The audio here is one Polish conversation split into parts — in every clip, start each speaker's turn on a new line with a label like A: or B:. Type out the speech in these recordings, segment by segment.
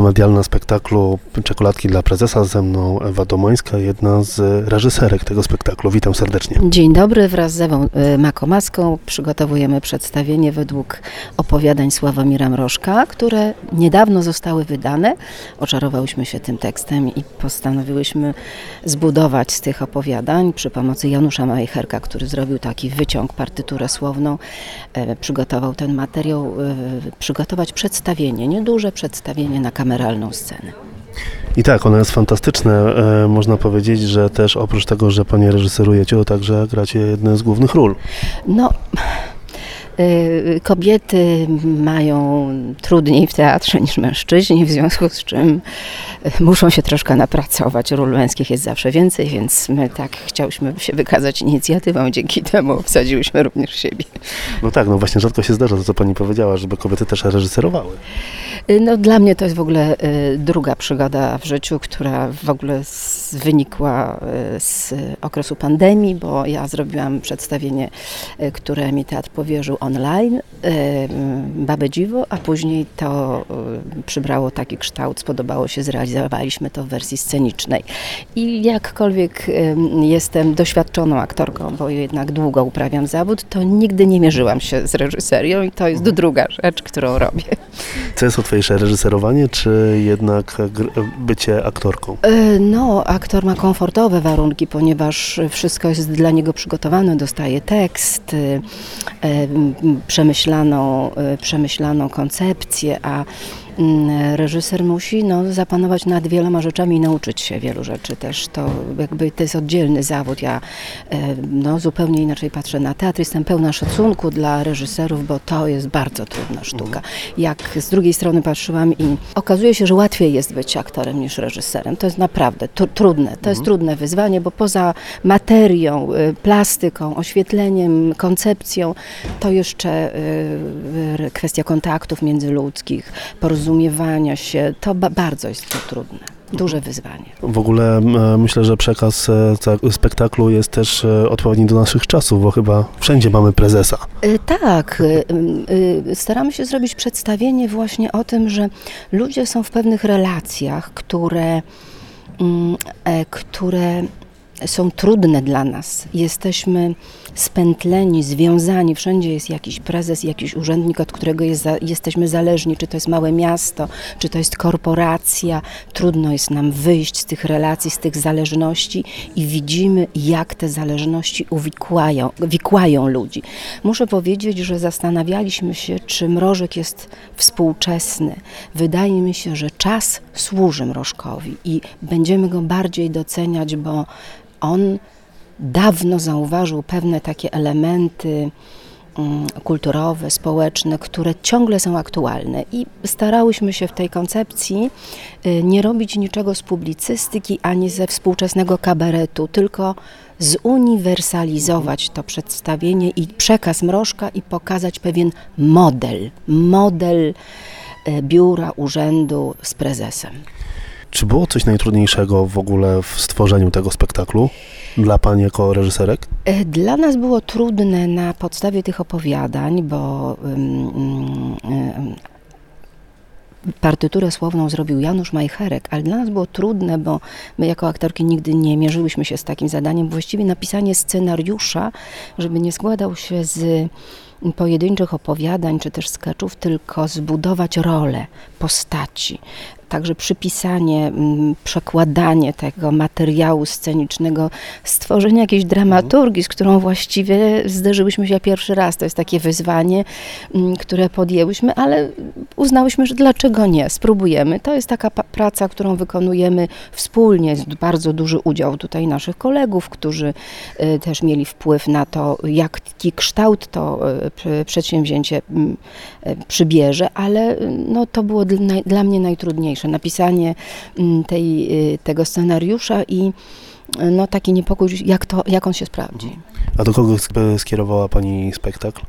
A: Medialna spektaklu Czekoladki dla prezesa. Ze mną Ewa Domońska, jedna z reżyserek tego spektaklu. Witam serdecznie.
B: Dzień dobry, wraz z Ewą y, Makomaską przygotowujemy przedstawienie według opowiadań Sławomira Mrożka, które niedawno zostały wydane. Oczarowałyśmy się tym tekstem i postanowiłyśmy zbudować z tych opowiadań przy pomocy Janusza Majcherka, który zrobił taki wyciąg, partyturę słowną, e, przygotował ten materiał, e, przygotować przedstawienie, nieduże przedstawienie na kameralną scenę.
A: I tak, ono jest fantastyczne. E, można powiedzieć, że też oprócz tego, że panie reżyserujecie, to także gracie jedne z głównych ról.
B: No, kobiety mają trudniej w teatrze niż mężczyźni, w związku z czym y, muszą się troszkę napracować. Ról męskich jest zawsze więcej, więc my tak chciałyśmy się wykazać inicjatywą, dzięki temu wsadziłyśmy również siebie.
A: No tak, no właśnie rzadko się zdarza to, co pani powiedziała, żeby kobiety też reżyserowały.
B: Y, No, dla mnie to jest w ogóle y, druga przygoda w życiu, która w ogóle z, wynikła y, z okresu pandemii, bo ja zrobiłam przedstawienie, y, które mi teatr powierzył online, Babę Dziwo, a później to przybrało taki kształt, spodobało się, zrealizowaliśmy to w wersji scenicznej. I jakkolwiek jestem doświadczoną aktorką, bo jednak długo uprawiam zawód, to nigdy nie mierzyłam się z reżyserią i to jest druga rzecz, którą robię.
A: Co jest łatwiejsze, reżyserowanie, czy jednak bycie aktorką?
B: E, No, aktor ma komfortowe warunki, ponieważ wszystko jest dla niego przygotowane, dostaje tekst, przemyślaną, y, przemyślaną koncepcję, a mm, reżyser musi no, zapanować nad wieloma rzeczami i nauczyć się wielu rzeczy też. To jakby to jest oddzielny zawód. Ja e, no, zupełnie inaczej patrzę na teatr. Jestem pełna szacunku dla reżyserów, bo to jest bardzo trudna sztuka. Jak z drugiej strony patrzyłam i okazuje się, że łatwiej jest być aktorem niż reżyserem. To jest naprawdę tru- trudne. To jest trudne wyzwanie, bo poza materią, y, plastyką, oświetleniem, koncepcją, to jeszcze y, kwestia kontaktów międzyludzkich, porozumiewania się. To ba- bardzo jest to trudne. Duże wyzwanie.
A: W ogóle e, myślę, że przekaz e, całego spektaklu jest też e, odpowiedni do naszych czasów, bo chyba wszędzie mamy prezesa.
B: Y, Tak, staramy się zrobić przedstawienie właśnie o tym, że ludzie są w pewnych relacjach, które, mm, e, które są trudne dla nas. Jesteśmy spętleni, związani, wszędzie jest jakiś prezes, jakiś urzędnik, od którego jest jesteśmy zależni, czy to jest małe miasto, czy to jest korporacja. Trudno jest nam wyjść z tych relacji, z tych zależności i widzimy, jak te zależności uwikłają, wikłają ludzi. Muszę powiedzieć, że zastanawialiśmy się, czy mrożek jest współczesny. Wydaje mi się, że czas służy mrożkowi i będziemy go bardziej doceniać, bo on dawno zauważył pewne takie elementy mm, kulturowe, społeczne, które ciągle są aktualne i starałyśmy się w tej koncepcji y, nie robić niczego z publicystyki ani ze współczesnego kabaretu, tylko zuniwersalizować to przedstawienie i przekaz mrożka i pokazać pewien model, model y, biura, urzędu z prezesem.
A: Czy było coś najtrudniejszego w ogóle w stworzeniu tego spektaklu dla pani jako reżyserek?
B: E, Dla nas było trudne na podstawie tych opowiadań, bo ym, ym, partyturę słowną zrobił Janusz Majcherek, ale dla nas było trudne, bo my jako aktorki nigdy nie mierzyłyśmy się z takim zadaniem. Właściwie napisanie scenariusza, żeby nie składał się z pojedynczych opowiadań czy też sketchów, tylko zbudować rolę, postaci. Także przypisanie, mm, przekładanie tego materiału scenicznego, stworzenie jakiejś dramaturgii, z którą właściwie zderzyłyśmy się pierwszy raz. To jest takie wyzwanie, mm, które podjęłyśmy, ale uznałyśmy, że dlaczego nie, spróbujemy. To jest taka praca, którą wykonujemy wspólnie. Jest bardzo duży udział tutaj naszych kolegów, którzy y, też mieli wpływ na to, jaki kształt to y, przedsięwzięcie mm, y, przybierze, ale no, to było dla, dla mnie najtrudniejsze. Napisanie mm, tej, y, tego scenariusza i no, taki niepokój, jak, to, jak on się sprawdzi.
A: A do kogo sk- skierowała pani spektakl?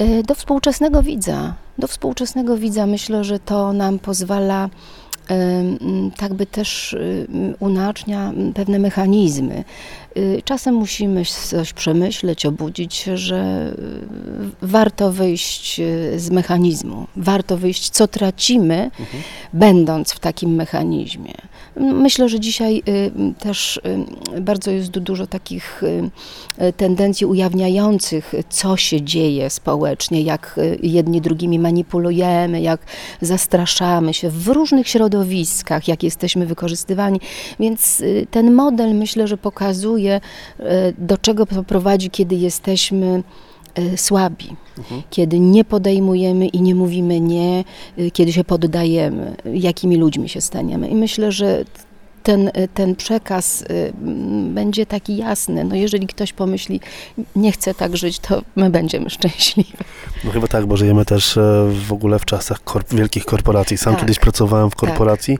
B: Y, Do współczesnego widza. Do współczesnego widza myślę, że to nam pozwala mm, tak by też mm, unacznia pewne mechanizmy. czasem musimy coś przemyśleć, obudzić się, że warto wyjść z mechanizmu, warto wyjść, co tracimy, będąc w takim mechanizmie. Myślę, że dzisiaj y, też y, bardzo jest du- dużo takich y, tendencji ujawniających, co się dzieje społecznie, jak jedni drugimi manipulujemy, jak zastraszamy się w różnych środowiskach, jak jesteśmy wykorzystywani. Więc ten model myślę, że pokazuje, do czego to prowadzi, kiedy jesteśmy y, słabi, kiedy nie podejmujemy i nie mówimy nie, y, kiedy się poddajemy, jakimi ludźmi się staniemy. I myślę, że ten, y, ten przekaz będzie taki jasny. No jeżeli ktoś pomyśli, nie chce tak żyć, to my będziemy szczęśliwi.
A: No chyba tak, bo żyjemy też e, w ogóle w czasach korp- wielkich korporacji. Sam
B: Tak.
A: kiedyś pracowałem w korporacji,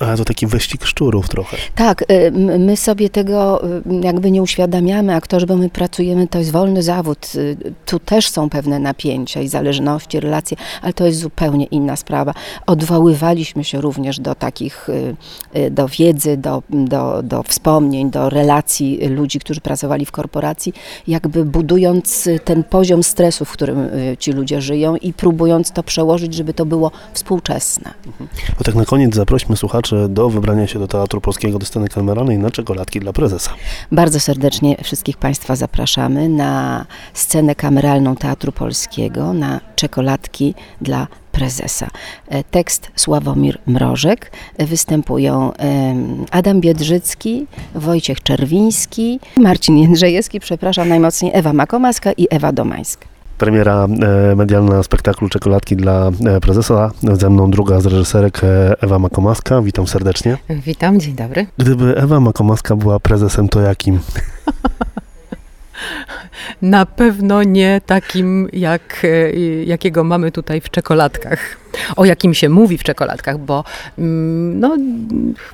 A: ale to taki wyścig szczurów trochę.
B: Tak, y, my sobie tego y, jakby nie uświadamiamy, aktorzy, bo my pracujemy, to jest wolny zawód, y, tu też są pewne napięcia i zależności, relacje, ale to jest zupełnie inna sprawa. Odwoływaliśmy się również do takich, do wiedzy, do, do, do wspomnień, do relacji ludzi, którzy pracowali w korporacji, jakby budując ten poziom stresu, w którym ci ludzie żyją i próbując to przełożyć, żeby to było współczesne.
A: To tak na koniec zaprośmy słuchaczy do wybrania się do Teatru Polskiego, do sceny kameralnej na czekoladki dla prezesa.
B: Bardzo serdecznie wszystkich Państwa zapraszamy na scenę kameralną Teatru Polskiego, na czekoladki dla prezesa. E, Tekst Sławomir Mrożek. E, Występują Adam Biedrzycki, Wojciech Czerwiński, Marcin Jędrzejewski, przepraszam najmocniej, Ewa Makomaska i Ewa Domańska.
A: Premiera e, medialna spektaklu Czekoladki dla e, prezesa. Ze mną druga z reżyserek e, Ewa Makomaska. Witam serdecznie.
C: Witam, dzień dobry.
A: Gdyby Ewa Makomaska była prezesem, to jakim?
C: Na pewno nie takim, jak, jakiego mamy tutaj w czekoladkach. O jakim się mówi w czekoladkach, bo mm, no,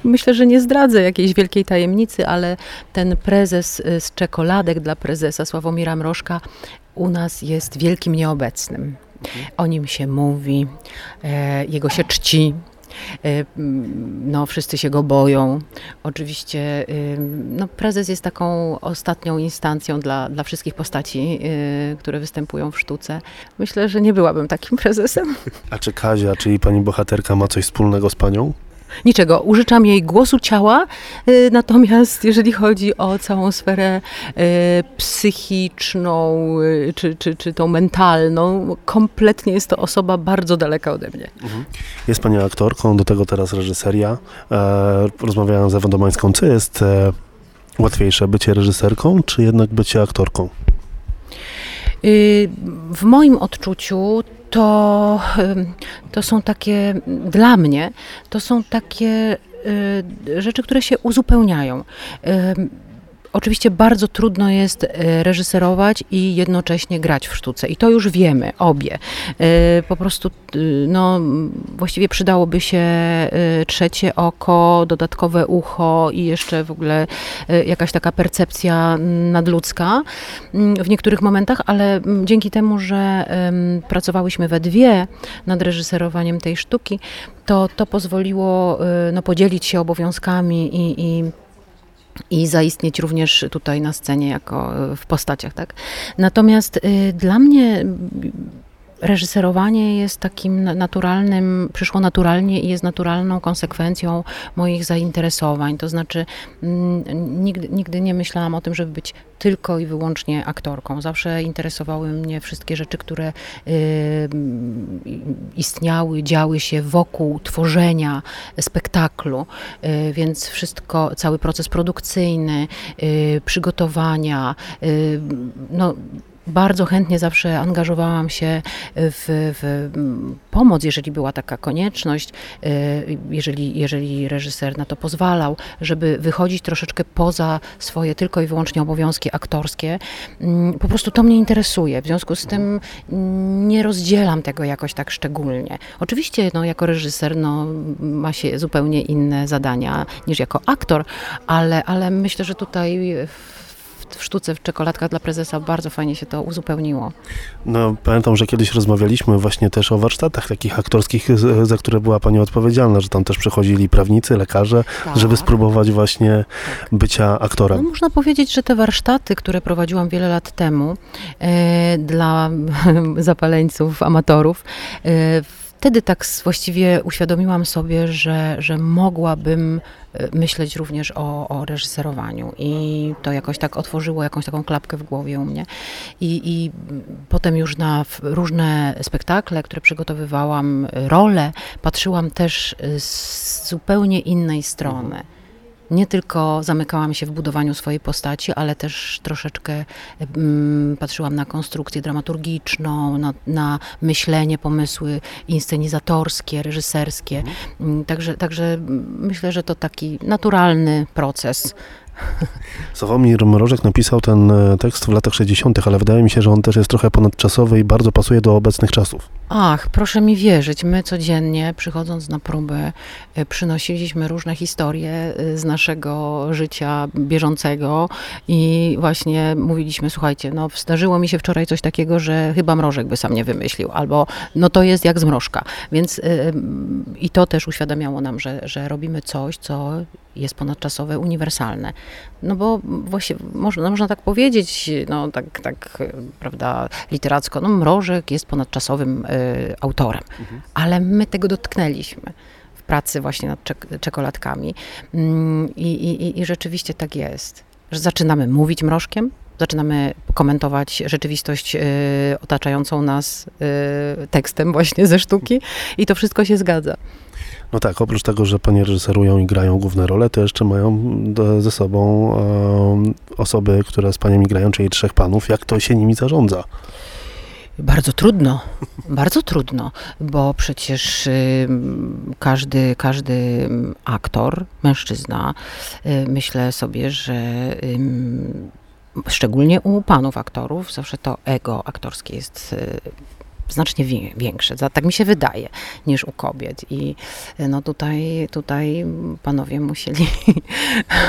C: myślę, że nie zdradzę jakiejś wielkiej tajemnicy, ale ten prezes z czekoladek dla prezesa Sławomira Mrożka u nas jest wielkim nieobecnym. O nim się mówi, e, jego się czci. E, No, wszyscy się go boją. Oczywiście ym, no, prezes jest taką ostatnią instancją dla, dla wszystkich postaci, y, które występują w sztuce. Myślę, że nie byłabym takim prezesem.
A: A czy Kazia, czyli pani bohaterka, ma coś wspólnego z panią?
C: Niczego. Użyczam jej głosu ciała, y, natomiast jeżeli chodzi o całą sferę y, psychiczną y, czy, czy, czy tą mentalną, kompletnie jest to osoba bardzo daleka ode mnie.
A: Jest pani aktorką, do tego teraz reżyseria. E, rozmawiałem z Ewą Domańską. Co jest e, łatwiejsze, bycie reżyserką, czy jednak bycie aktorką?
C: W moim odczuciu to, to są takie, dla mnie, to są takie y, rzeczy, które się uzupełniają. Oczywiście bardzo trudno jest y, reżyserować i jednocześnie grać w sztuce. I to już wiemy, obie. Y, Po prostu, no, właściwie przydałoby się y, trzecie oko, dodatkowe ucho i jeszcze w ogóle jakaś taka percepcja nadludzka mm, w niektórych momentach, ale mm, dzięki temu, że pracowałyśmy we dwie nad reżyserowaniem tej sztuki, to to pozwoliło no, podzielić się obowiązkami i, i i zaistnieć również tutaj na scenie jako y, w postaciach, tak? Natomiast y, dla mnie reżyserowanie jest takim na- naturalnym, przyszło naturalnie i jest naturalną konsekwencją moich zainteresowań. To znaczy mm, nigdy, nigdy nie myślałam o tym, żeby być tylko i wyłącznie aktorką. Zawsze interesowały mnie wszystkie rzeczy, które y, istniały, działy się wokół tworzenia spektaklu, y, więc wszystko, cały proces produkcyjny, y, przygotowania, y, no, bardzo chętnie zawsze angażowałam się w, w mm, pomoc, jeżeli była taka konieczność, y, jeżeli, jeżeli reżyser na to pozwalał, żeby wychodzić troszeczkę poza swoje tylko i wyłącznie obowiązki aktorskie. Mm, Po prostu to mnie interesuje. W związku z tym nie rozdzielam tego jakoś tak szczególnie. Oczywiście no, jako reżyser no, ma się zupełnie inne zadania niż jako aktor, ale, ale myślę, że tutaj w sztuce, w czekoladkach dla prezesa bardzo fajnie się to uzupełniło.
A: No, pamiętam, że kiedyś rozmawialiśmy właśnie też o warsztatach takich aktorskich, za które była Pani odpowiedzialna, że tam też przychodzili prawnicy, lekarze, żeby spróbować właśnie bycia
C: No,
A: aktorem.
C: można powiedzieć, że te warsztaty, które prowadziłam wiele lat temu e, dla zapaleńców, amatorów, e, wtedy tak właściwie uświadomiłam sobie, że, że mogłabym e, myśleć również o, o reżyserowaniu i to jakoś tak otworzyło jakąś taką klapkę w głowie u mnie. I, i potem już na różne spektakle, które przygotowywałam, e, role, patrzyłam też e, z zupełnie innej strony. Nie tylko zamykałam się w budowaniu swojej postaci, ale też troszeczkę mm, patrzyłam na konstrukcję dramaturgiczną, na, na myślenie, pomysły inscenizatorskie, reżyserskie. Mm, Także, także myślę, że to taki naturalny proces.
A: Sławomir Mrożek napisał ten e, tekst w latach 60., ale wydaje mi się, że on też jest trochę ponadczasowy i bardzo pasuje do obecnych czasów.
C: Ach, proszę mi wierzyć, my codziennie przychodząc na próbę e, przynosiliśmy różne historie e, z naszego życia bieżącego i właśnie mówiliśmy, słuchajcie, no zdarzyło mi się wczoraj coś takiego, że chyba mrożek by sam nie wymyślił, albo no to jest jak zmrożka. Więc m, i to też uświadamiało nam, że, że robimy coś, co jest ponadczasowe, uniwersalne. No bo właśnie można, no można tak powiedzieć, no tak, tak prawda, literacko, no mrożek jest ponadczasowym e, autorem, ale my tego dotknęliśmy w pracy właśnie nad czek- czekoladkami Mm, i, i, i rzeczywiście tak jest, że zaczynamy mówić mrożkiem, zaczynamy komentować rzeczywistość e, otaczającą nas e, tekstem właśnie ze sztuki i to wszystko się zgadza.
A: No tak, oprócz tego, że Panie reżyserują i grają główne role, to jeszcze mają do, ze sobą e, osoby, które z Paniami grają, czyli trzech panów. Jak to się nimi zarządza?
C: Bardzo trudno, bardzo trudno, bo przecież każdy, każdy aktor, mężczyzna, y, myślę sobie, że szczególnie u panów aktorów zawsze to ego aktorskie jest y, znacznie większe, tak mi się wydaje, niż u kobiet. I y, no tutaj, tutaj panowie musieli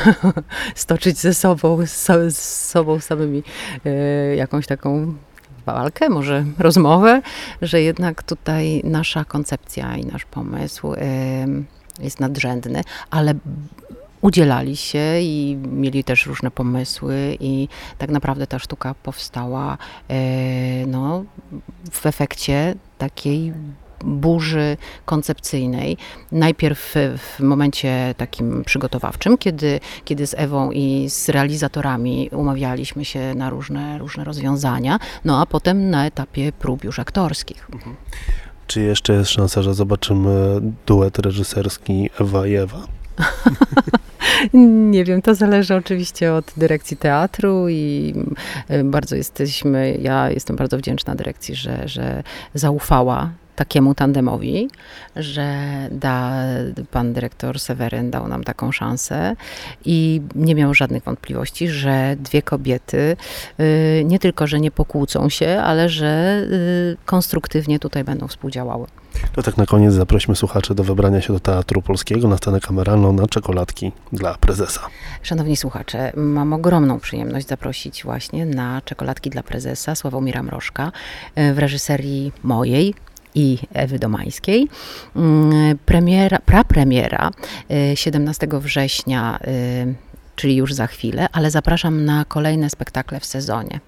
C: stoczyć ze sobą, z, so- z sobą samymi jakąś taką walkę, może rozmowę, że jednak tutaj nasza koncepcja i nasz pomysł jest nadrzędny, ale udzielali się i mieli też różne pomysły i tak naprawdę ta sztuka powstała e, no, w efekcie takiej burzy koncepcyjnej. Najpierw w momencie takim przygotowawczym, kiedy, kiedy z Ewą i z realizatorami umawialiśmy się na różne, różne rozwiązania, no a potem na etapie prób już aktorskich.
A: Czy jeszcze jest szansa, że zobaczymy duet reżyserski Ewa i Ewa?
C: Nie wiem, to zależy oczywiście od dyrekcji teatru i y, bardzo jesteśmy, ja jestem bardzo wdzięczna dyrekcji, że, że zaufała takiemu tandemowi, że da, pan dyrektor Seweryn dał nam taką szansę i nie miał żadnych wątpliwości, że dwie kobiety y, nie tylko, że nie pokłócą się, ale że y, konstruktywnie tutaj będą współdziałały.
A: To tak na koniec zaprośmy słuchaczy do wybrania się do Teatru Polskiego na scenę kameralną na czekoladki dla prezesa.
C: Szanowni słuchacze, mam ogromną przyjemność zaprosić właśnie na czekoladki dla prezesa Sławomira Mrożka e, w reżyserii mojej i Ewy Domańskiej. Mm, Premiera, prapremiera e, 17 września, e, czyli już za chwilę, ale zapraszam na kolejne spektakle w sezonie.